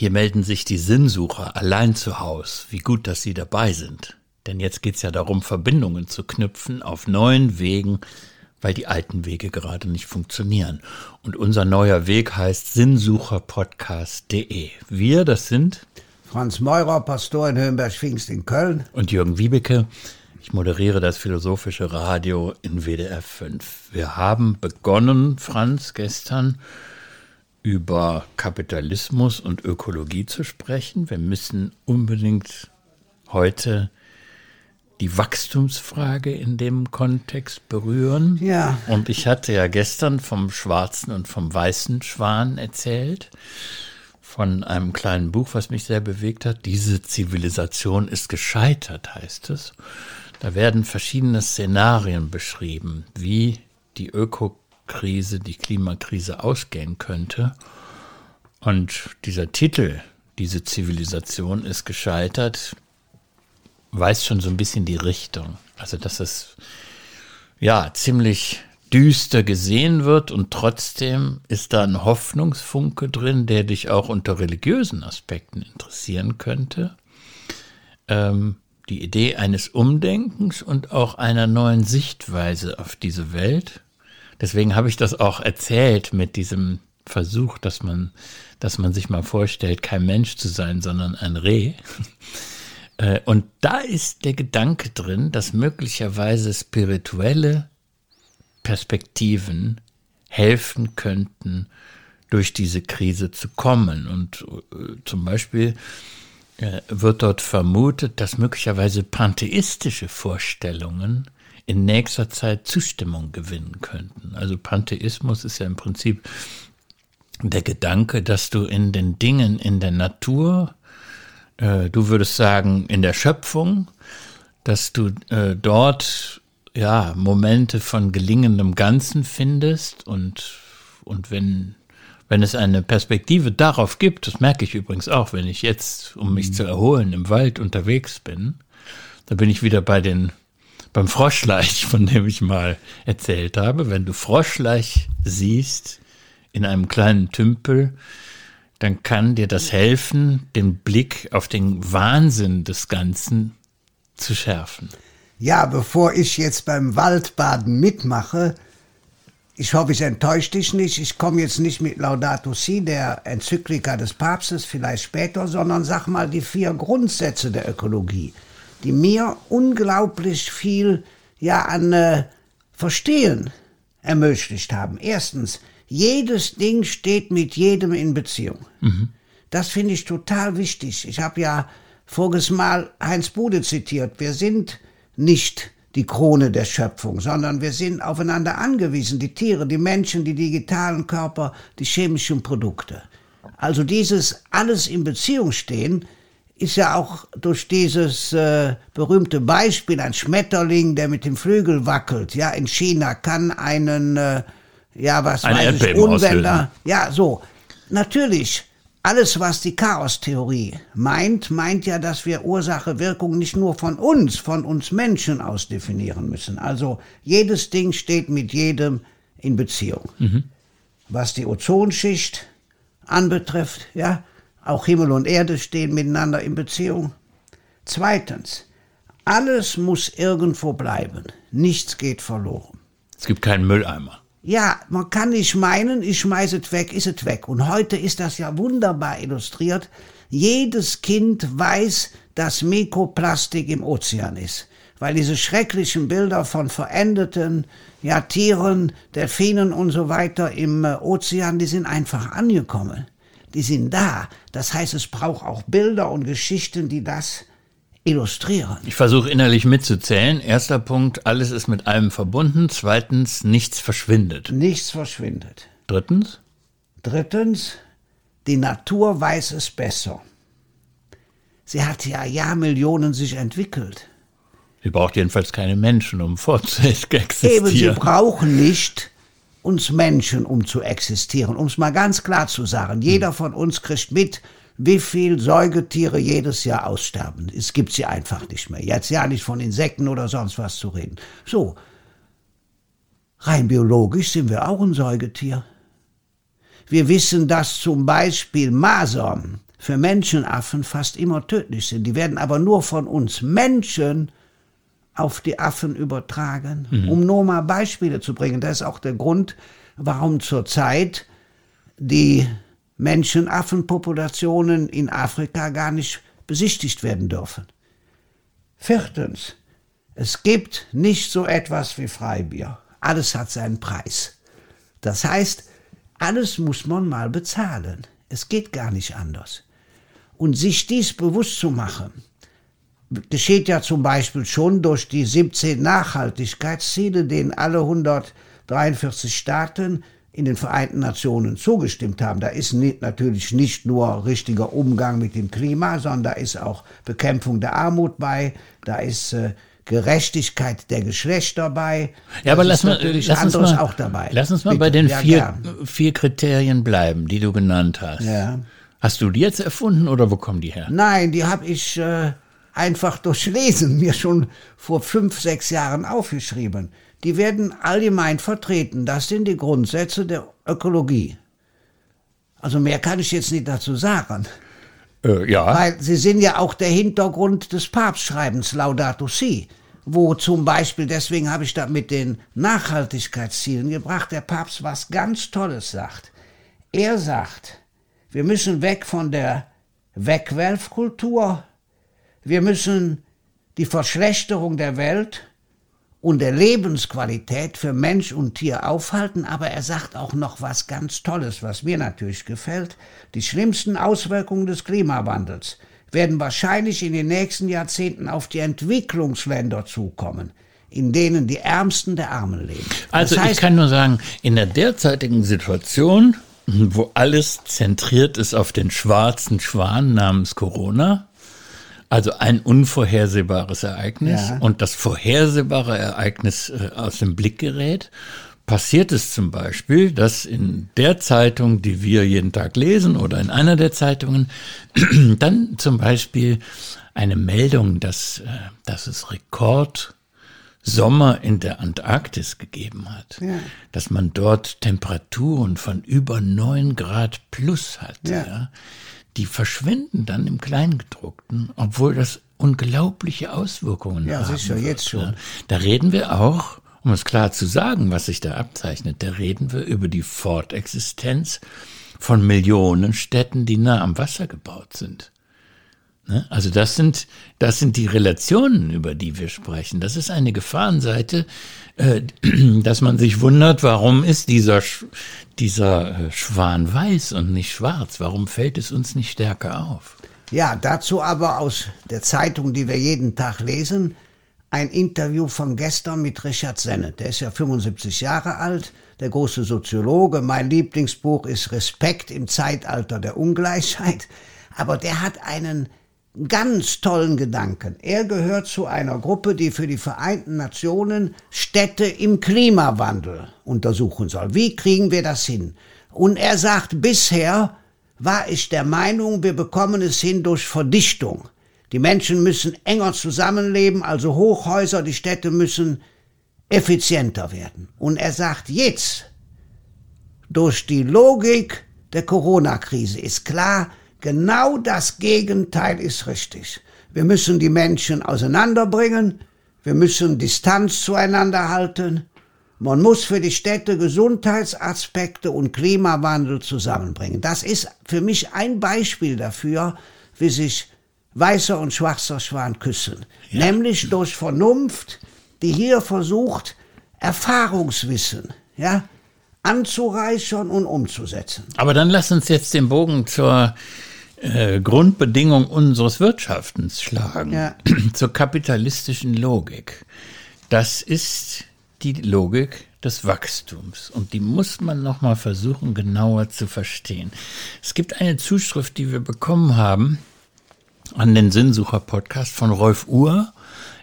Hier melden sich die Sinnsucher allein zu Haus. Wie gut, dass Sie dabei sind. Denn jetzt geht's ja darum, Verbindungen zu knüpfen auf neuen Wegen, weil die alten Wege gerade nicht funktionieren. Und unser neuer Weg heißt sinnsucherpodcast.de. Wir, das sind Franz Meurer, Pastor in Höhenberg-Pfingst in Köln. Und Jürgen Wiebeke. Ich moderiere das philosophische Radio in WDR 5. Wir haben begonnen, Franz, gestern über Kapitalismus und Ökologie zu sprechen. Wir müssen unbedingt heute die Wachstumsfrage in dem Kontext berühren. Ja. Und ich hatte ja gestern vom schwarzen und vom weißen Schwan erzählt, von einem kleinen Buch, was mich sehr bewegt hat. Diese Zivilisation ist gescheitert, heißt es. Da werden verschiedene Szenarien beschrieben, wie die Ökokrise, die Klimakrise ausgehen könnte. Und dieser Titel, diese Zivilisation ist gescheitert, weiß schon so ein bisschen die Richtung. Also, dass es ja ziemlich düster gesehen wird und trotzdem ist da ein Hoffnungsfunke drin, der dich auch unter religiösen Aspekten interessieren könnte. Ähm, die Idee eines Umdenkens und auch einer neuen Sichtweise auf diese Welt. Deswegen habe ich das auch erzählt mit diesem Versuch, dass man, dass man sich mal vorstellt, kein Mensch zu sein, sondern ein Reh. Äh, und da ist der Gedanke drin, dass möglicherweise spirituelle Perspektiven helfen könnten, durch diese Krise zu kommen. Und äh, zum Beispiel äh, wird dort vermutet, dass möglicherweise pantheistische Vorstellungen in nächster Zeit Zustimmung gewinnen könnten. Also Pantheismus ist ja im Prinzip der Gedanke, dass du in den Dingen in der Natur äh, du würdest sagen, in der Schöpfung, dass du äh, dort ja Momente von gelingendem Ganzen findest und, und wenn, wenn es eine Perspektive darauf gibt, das merke ich übrigens auch, wenn ich jetzt, um mich mhm. zu erholen, im Wald unterwegs bin, da bin ich wieder bei den beim Froschleich, von dem ich mal erzählt habe. Wenn du Froschleich siehst in einem kleinen Tümpel, dann kann dir das helfen, den Blick auf den Wahnsinn des Ganzen zu schärfen. Ja, bevor ich jetzt beim Waldbaden mitmache, ich hoffe, ich enttäusche dich nicht. Ich komme jetzt nicht mit Laudato Si, der Enzyklika des Papstes, vielleicht später, sondern sag mal die vier Grundsätze der Ökologie, die mir unglaublich viel ja an äh, Verstehen ermöglicht haben. Erstens, jedes Ding steht mit jedem in Beziehung. Mhm. Das finde ich total wichtig. Ich habe ja voriges Mal Heinz Bude zitiert. Wir sind nicht die Krone der Schöpfung, sondern wir sind aufeinander angewiesen. Die Tiere, die Menschen, die digitalen Körper, die chemischen Produkte. Also dieses alles in Beziehung stehen, ist ja auch durch dieses äh, berühmte Beispiel ein Schmetterling, der mit dem Flügel wackelt. Ja, in China kann einen äh, ja, was Ein weiß ich, Unwetter. Ja, so. Natürlich, alles, was die Chaostheorie meint, meint ja, dass wir Ursache-Wirkung nicht nur von uns, von uns Menschen aus definieren müssen. Also jedes Ding steht mit jedem in Beziehung. Mhm. Was die Ozonschicht anbetrifft, ja, auch Himmel und Erde stehen miteinander in Beziehung. Zweitens, alles muss irgendwo bleiben. Nichts geht verloren. Es gibt keinen Mülleimer. Ja, man kann nicht meinen, ich schmeiße es weg, ist es weg. Und heute ist das ja wunderbar illustriert. Jedes Kind weiß, dass Mikroplastik im Ozean ist. Weil diese schrecklichen Bilder von verendeten ja, Tieren, Delfinen und so weiter im äh, Ozean, die sind einfach angekommen. Die sind da. Das heißt, es braucht auch Bilder und Geschichten, die das illustrieren. Ich versuche innerlich mitzuzählen. Erster Punkt, alles ist mit allem verbunden. Zweitens, nichts verschwindet. Nichts verschwindet. Drittens? Drittens, die Natur weiß es besser. Sie hat ja Jahrmillionen sich entwickelt. Sie braucht jedenfalls keine Menschen, um fortzuexistieren. Eben, sie brauchen nicht uns Menschen, um zu existieren. Um es mal ganz klar zu sagen, jeder von uns kriegt mit, wie viel Säugetiere jedes Jahr aussterben. Es gibt sie einfach nicht mehr. Jetzt ja nicht von Insekten oder sonst was zu reden. So. Rein biologisch sind wir auch ein Säugetier. Wir wissen, dass zum Beispiel Masern für Menschenaffen fast immer tödlich sind. Die werden aber nur von uns Menschen auf die Affen übertragen. Mhm. Um nur mal Beispiele zu bringen, das ist auch der Grund, warum zurzeit die Menschenaffenpopulationen in Afrika gar nicht besichtigt werden dürfen. Viertens, es gibt nicht so etwas wie Freibier. Alles hat seinen Preis. Das heißt, alles muss man mal bezahlen. Es geht gar nicht anders. Und sich dies bewusst zu machen, geschieht ja zum Beispiel schon durch die 17 Nachhaltigkeitsziele, denen alle 143 Staaten in den Vereinten Nationen zugestimmt haben. Da ist nicht, natürlich nicht nur richtiger Umgang mit dem Klima, sondern da ist auch Bekämpfung der Armut bei, da ist äh, Gerechtigkeit der Geschlechter bei. Ja, aber lass, mal, lass uns mal, auch dabei. Lass uns mal Bitte. bei den ja, vier, vier Kriterien bleiben, die du genannt hast. Ja. Hast du die jetzt erfunden oder wo kommen die her? Nein, die habe ich äh, einfach durchlesen, mir schon vor fünf, sechs Jahren aufgeschrieben. Die werden allgemein vertreten. Das sind die Grundsätze der Ökologie. Also mehr kann ich jetzt nicht dazu sagen. Äh, ja. Weil sie sind ja auch der Hintergrund des Papstschreibens Laudato Si, wo zum Beispiel, deswegen habe ich da mit den Nachhaltigkeitszielen gebracht, der Papst was ganz Tolles sagt. Er sagt, wir müssen weg von der Wegwerfkultur wir müssen die Verschlechterung der Welt und der Lebensqualität für Mensch und Tier aufhalten, aber er sagt auch noch was ganz Tolles, was mir natürlich gefällt. Die schlimmsten Auswirkungen des Klimawandels werden wahrscheinlich in den nächsten Jahrzehnten auf die Entwicklungsländer zukommen in denen die Ärmsten der Armen leben. Also das heißt, ich kann nur sagen, in der derzeitigen Situation, wo alles zentriert ist auf den schwarzen Schwan namens Corona, also ein unvorhersehbares Ereignis ja. und das vorhersehbare Ereignis äh, aus dem Blick gerät. Passiert es zum Beispiel, dass in der Zeitung, die wir jeden Tag lesen oder in einer der Zeitungen, dann zum Beispiel eine Meldung, dass, äh, dass es Rekord Sommer in der Antarktis gegeben hat, ja. dass man dort Temperaturen von über neun Grad plus hat. Ja. ja die verschwinden dann im Kleingedruckten, obwohl das unglaubliche Auswirkungen ja, haben. Ja, sicher, jetzt schon. Da reden wir auch, um es klar zu sagen, was sich da abzeichnet, da reden wir über die Fortexistenz von Millionen Städten, die nah am Wasser gebaut sind. Ne? Also das sind, das sind die Relationen, über die wir sprechen. Das ist eine Gefahrenseite, äh, dass man sich wundert, warum ist dieser, dieser äh, Schwan weiß und nicht schwarz? Warum fällt es uns nicht stärker auf? Ja, dazu aber aus der Zeitung, die wir jeden Tag lesen, ein Interview von gestern mit Richard Sennett. Der ist ja 75 Jahre alt, der große Soziologe. Mein Lieblingsbuch ist Respekt im Zeitalter der Ungleichheit. Aber der hat einen ganz tollen Gedanken. Er gehört zu einer Gruppe, die für die Vereinten Nationen Städte im Klimawandel untersuchen soll. Wie kriegen wir das hin? Und er sagt, bisher war ich der Meinung, wir bekommen es hin durch Verdichtung. Die Menschen müssen enger zusammenleben, also Hochhäuser, die Städte müssen effizienter werden. Und er sagt jetzt, durch die Logik der Corona-Krise ist klar, Genau das Gegenteil ist richtig. Wir müssen die Menschen auseinanderbringen, wir müssen Distanz zueinander halten, man muss für die Städte Gesundheitsaspekte und Klimawandel zusammenbringen. Das ist für mich ein Beispiel dafür, wie sich weißer und schwarzer Schwan küssen. Ja. Nämlich durch Vernunft, die hier versucht, Erfahrungswissen, ja, anzureichern und umzusetzen. Aber dann lass uns jetzt den Bogen zur äh, Grundbedingung unseres Wirtschaftens schlagen, ja. zur kapitalistischen Logik. Das ist die Logik des Wachstums und die muss man noch mal versuchen genauer zu verstehen. Es gibt eine Zuschrift, die wir bekommen haben an den Sinnsucher Podcast von Rolf Uhr.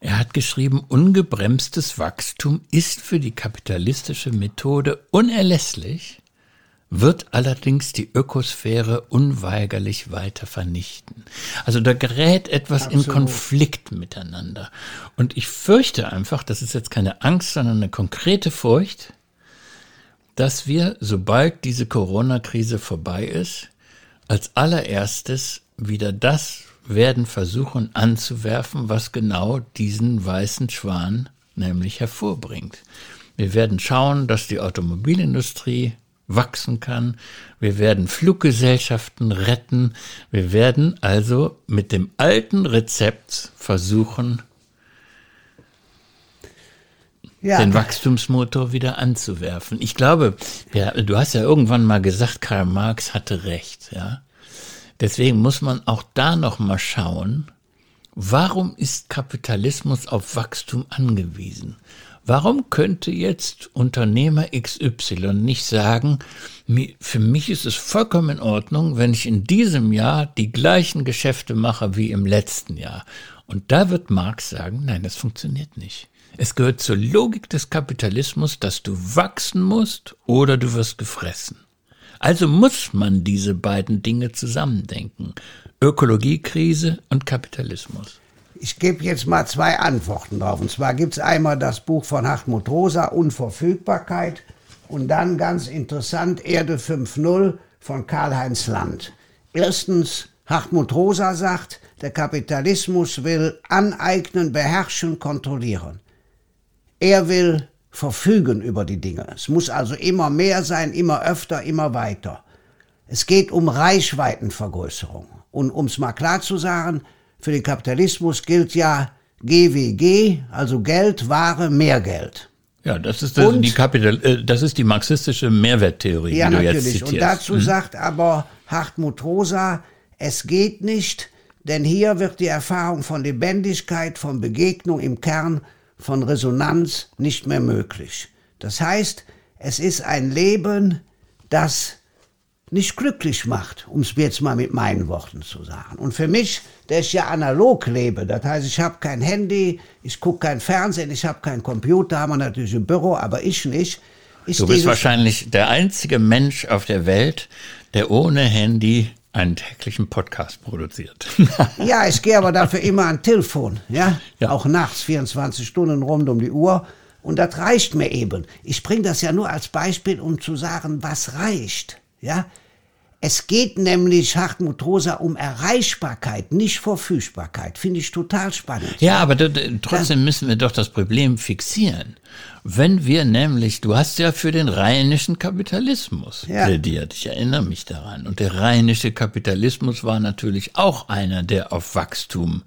Er hat geschrieben, ungebremstes Wachstum ist für die kapitalistische Methode unerlässlich wird allerdings die Ökosphäre unweigerlich weiter vernichten. Also da gerät etwas Absolut. in Konflikt miteinander. Und ich fürchte einfach, das ist jetzt keine Angst, sondern eine konkrete Furcht, dass wir, sobald diese Corona-Krise vorbei ist, als allererstes wieder das werden versuchen anzuwerfen, was genau diesen weißen Schwan nämlich hervorbringt. Wir werden schauen, dass die Automobilindustrie wachsen kann. Wir werden Fluggesellschaften retten. Wir werden also mit dem alten Rezept versuchen, ja. den Wachstumsmotor wieder anzuwerfen. Ich glaube, ja, du hast ja irgendwann mal gesagt, Karl Marx hatte recht, ja. Deswegen muss man auch da noch mal schauen, warum ist Kapitalismus auf Wachstum angewiesen? Warum könnte jetzt Unternehmer XY nicht sagen, für mich ist es vollkommen in Ordnung, wenn ich in diesem Jahr die gleichen Geschäfte mache wie im letzten Jahr? Und da wird Marx sagen, nein, das funktioniert nicht. Es gehört zur Logik des Kapitalismus, dass du wachsen musst oder du wirst gefressen. Also muss man diese beiden Dinge zusammendenken. Ökologiekrise und Kapitalismus. Ich gebe jetzt mal zwei Antworten drauf. Und zwar gibt es einmal das Buch von Hartmut Rosa, Unverfügbarkeit, und dann ganz interessant Erde 5.0 von Karl-Heinz Land. Erstens, Hartmut Rosa sagt, der Kapitalismus will aneignen, beherrschen, kontrollieren. Er will verfügen über die Dinge. Es muss also immer mehr sein, immer öfter, immer weiter. Es geht um Reichweitenvergrößerung. Und um es mal klar zu sagen, für den Kapitalismus gilt ja GWG, also Geld, Ware, mehr Geld. Ja, das ist, das, und, die, Kapital, äh, das ist die marxistische Mehrwerttheorie, ja, die du natürlich. jetzt zitierst. Und dazu hm. sagt aber Hartmut Rosa, es geht nicht, denn hier wird die Erfahrung von Lebendigkeit, von Begegnung im Kern von Resonanz nicht mehr möglich. Das heißt, es ist ein Leben, das nicht glücklich macht, um es jetzt mal mit meinen Worten zu sagen. Und für mich, der ich ja analog lebe, das heißt, ich habe kein Handy, ich gucke kein Fernsehen, ich habe keinen Computer, haben wir natürlich im Büro, aber ich nicht. du bist wahrscheinlich der einzige Mensch auf der Welt, der ohne Handy einen täglichen Podcast produziert. ja, ich gehe aber dafür immer an Telefon, ja? ja, auch nachts 24 Stunden rund um die Uhr. Und das reicht mir eben. Ich bringe das ja nur als Beispiel, um zu sagen, was reicht. Ja, es geht nämlich Hartmut Rosa um Erreichbarkeit, nicht Verfügbarkeit. Finde ich total spannend. Ja, aber trotzdem müssen wir doch das Problem fixieren. Wenn wir nämlich, du hast ja für den rheinischen Kapitalismus ja. plädiert, ich erinnere mich daran. Und der rheinische Kapitalismus war natürlich auch einer, der auf Wachstum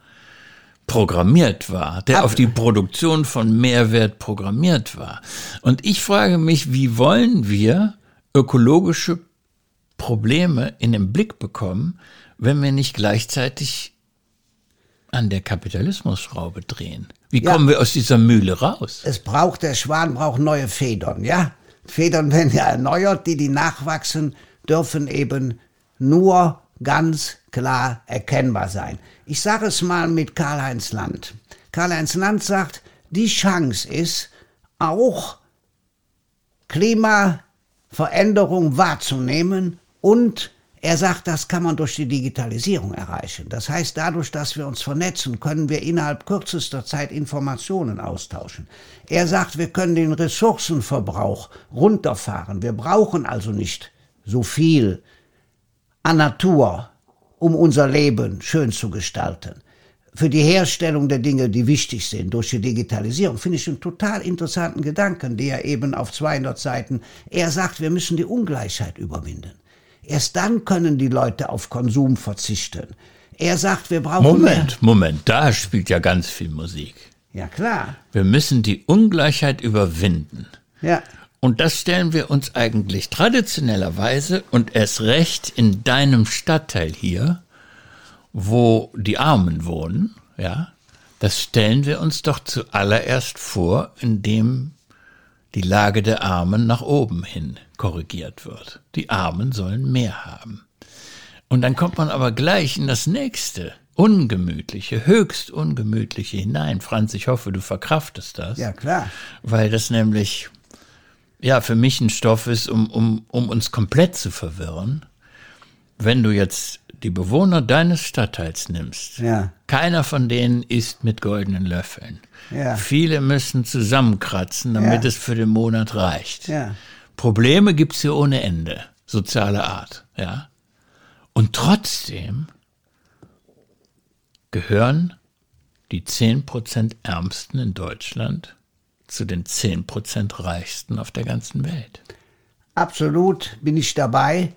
programmiert war, der Ab auf die Produktion von Mehrwert programmiert war. Und ich frage mich, wie wollen wir ökologische Probleme in den Blick bekommen, wenn wir nicht gleichzeitig an der Kapitalismusschraube drehen. Wie ja. kommen wir aus dieser Mühle raus? Es braucht, der Schwan braucht neue Federn, ja? Federn werden ja erneuert, die, die nachwachsen, dürfen eben nur ganz klar erkennbar sein. Ich sage es mal mit Karl-Heinz Land. Karl-Heinz Land sagt, die Chance ist, auch Klimaveränderung wahrzunehmen und er sagt, das kann man durch die Digitalisierung erreichen. Das heißt, dadurch, dass wir uns vernetzen, können wir innerhalb kürzester Zeit Informationen austauschen. Er sagt, wir können den Ressourcenverbrauch runterfahren. Wir brauchen also nicht so viel an Natur, um unser Leben schön zu gestalten. Für die Herstellung der Dinge, die wichtig sind, durch die Digitalisierung, finde ich einen total interessanten Gedanken, der eben auf 200 Seiten, er sagt, wir müssen die Ungleichheit überwinden. Erst dann können die Leute auf Konsum verzichten. Er sagt, wir brauchen. Moment, mehr. Moment, da spielt ja ganz viel Musik. Ja, klar. Wir müssen die Ungleichheit überwinden. Ja. Und das stellen wir uns eigentlich traditionellerweise und erst recht in deinem Stadtteil hier, wo die Armen wohnen, ja, das stellen wir uns doch zuallererst vor, indem die Lage der Armen nach oben hin korrigiert wird. Die Armen sollen mehr haben. Und dann kommt man aber gleich in das nächste, ungemütliche, höchst ungemütliche hinein. Franz, ich hoffe, du verkraftest das. Ja, klar. Weil das nämlich, ja, für mich ein Stoff ist, um, um, um uns komplett zu verwirren. Wenn du jetzt die Bewohner deines Stadtteils nimmst, ja. keiner von denen isst mit goldenen Löffeln. Ja. Viele müssen zusammenkratzen, damit ja. es für den Monat reicht. Probleme gibt's hier ohne Ende, soziale Art, ja. Und trotzdem gehören die 10% Ärmsten in Deutschland zu den 10% Reichsten auf der ganzen Welt. Absolut bin ich dabei.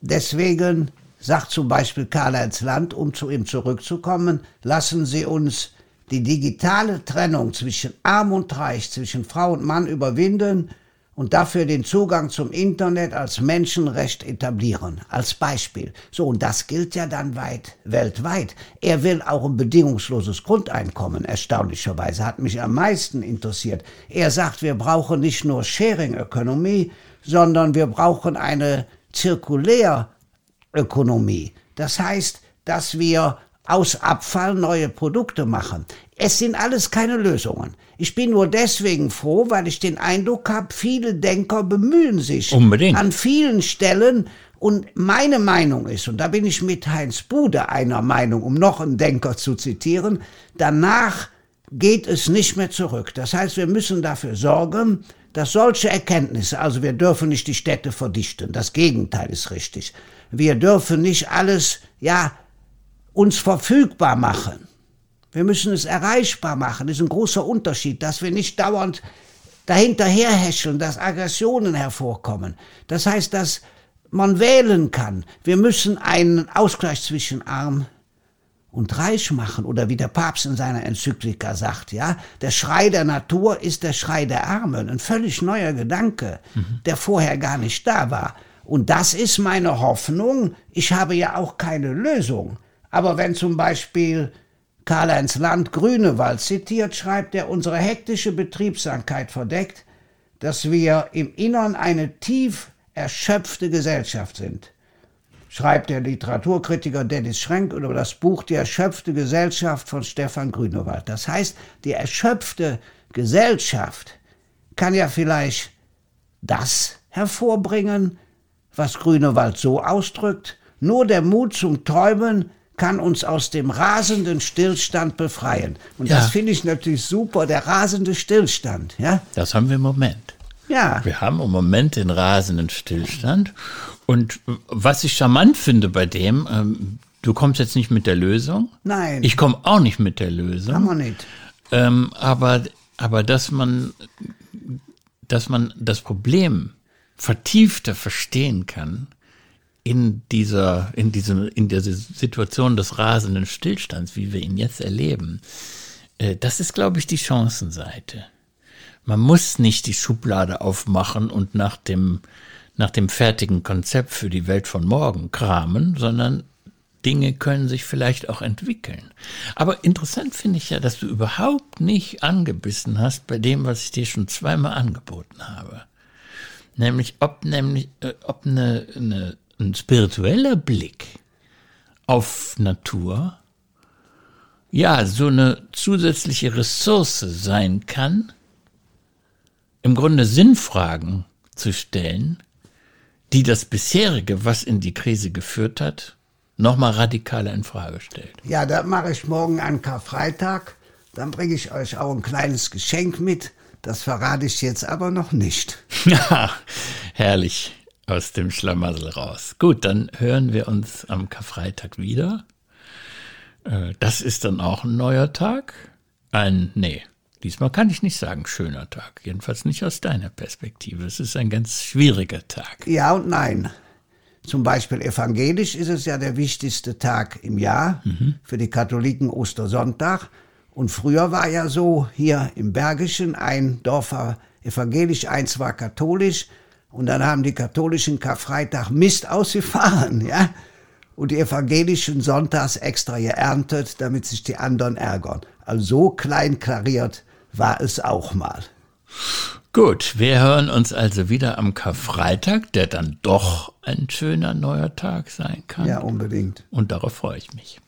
Deswegen sagt zum Beispiel Karl-Heinz Land, um zu ihm zurückzukommen, lassen Sie uns die digitale Trennung zwischen Arm und Reich, zwischen Frau und Mann überwinden und dafür den Zugang zum Internet als Menschenrecht etablieren, als Beispiel. So, und das gilt ja dann weit, weltweit. Er will auch ein bedingungsloses Grundeinkommen, erstaunlicherweise, hat mich am meisten interessiert. Er sagt, wir brauchen nicht nur Sharing-Ökonomie, sondern wir brauchen eine Zirkulärökonomie. Das heißt, dass wir aus Abfall neue Produkte machen. Es sind alles keine Lösungen. Ich bin nur deswegen froh, weil ich den Eindruck habe, viele Denker bemühen sich Unbedingt. an vielen Stellen. Und meine Meinung ist, und da bin ich mit Heinz Bude einer Meinung, um noch einen Denker zu zitieren, danach geht es nicht mehr zurück. Das heißt, wir müssen dafür sorgen, dass solche Erkenntnisse, also wir dürfen nicht die Städte verdichten, das Gegenteil ist richtig. Wir dürfen nicht alles, ja, uns verfügbar machen. Wir müssen es erreichbar machen. Das ist ein großer Unterschied, dass wir nicht dauernd dahinterherhäscheln, dass Aggressionen hervorkommen. Das heißt, dass man wählen kann. Wir müssen einen Ausgleich zwischen arm und reich machen oder wie der Papst in seiner Enzyklika sagt, ja, der Schrei der Natur ist der Schrei der Armen, ein völlig neuer Gedanke, mhm. der vorher gar nicht da war. Und das ist meine Hoffnung. Ich habe ja auch keine Lösung. Aber wenn zum Beispiel Karl-Heinz Land Grünewald zitiert, schreibt er, unsere hektische Betriebsamkeit verdeckt, dass wir im Innern eine tief erschöpfte Gesellschaft sind. Schreibt der Literaturkritiker Dennis Schrenk über das Buch Die erschöpfte Gesellschaft von Stefan Grünewald. Das heißt, die erschöpfte Gesellschaft kann ja vielleicht das hervorbringen, was Grünewald so ausdrückt, nur der Mut zum Träumen kann uns aus dem rasenden Stillstand befreien. Und ja. das finde ich natürlich super, der rasende Stillstand, ja? Das haben wir im Moment. Ja. Wir haben im Moment den rasenden Stillstand. Und was ich charmant finde bei dem, ähm, du kommst jetzt nicht mit der Lösung. Nein. Ich komme auch nicht mit der Lösung. Kann man nicht. Ähm, aber, aber dass man, dass man das Problem vertiefter verstehen kann, in dieser, in diesem, in dieser Situation des rasenden Stillstands, wie wir ihn jetzt erleben, äh, das ist, glaube ich, die Chancenseite. Man muss nicht die Schublade aufmachen und nach dem, nach dem fertigen Konzept für die Welt von morgen kramen, sondern Dinge können sich vielleicht auch entwickeln. Aber interessant finde ich ja, dass du überhaupt nicht angebissen hast bei dem, was ich dir schon zweimal angeboten habe. Nämlich, ob nämlich, äh, ob eine, eine ein spiritueller Blick auf Natur ja so eine zusätzliche Ressource sein kann, im Grunde Sinnfragen zu stellen, die das bisherige, was in die Krise geführt hat, nochmal radikaler in Frage stellt. Ja, da mache ich morgen an Karfreitag. Dann bringe ich euch auch ein kleines Geschenk mit. Das verrate ich jetzt aber noch nicht. Ja, herrlich aus dem Schlamassel raus. Gut, dann hören wir uns am Karfreitag wieder. Äh, das ist dann auch ein neuer Tag. Ein, nee, diesmal kann ich nicht sagen, schöner Tag. Jedenfalls nicht aus deiner Perspektive. Es ist ein ganz schwieriger Tag. Ja und nein. Zum Beispiel evangelisch ist es ja der wichtigste Tag im Jahr. Mhm. Für die Katholiken Ostersonntag. Und früher war ja so, hier im Bergischen, ein Dorf war evangelisch, eins war katholisch. Und dann haben die katholischen Karfreitag Mist ausgefahren, ja. Und die evangelischen Sonntags extra geerntet, damit sich die anderen ärgern. Also so klein klariert war es auch mal. Gut, wir hören uns also wieder am Karfreitag, der dann doch ein schöner neuer Tag sein kann. Ja, unbedingt. Und darauf freue ich mich.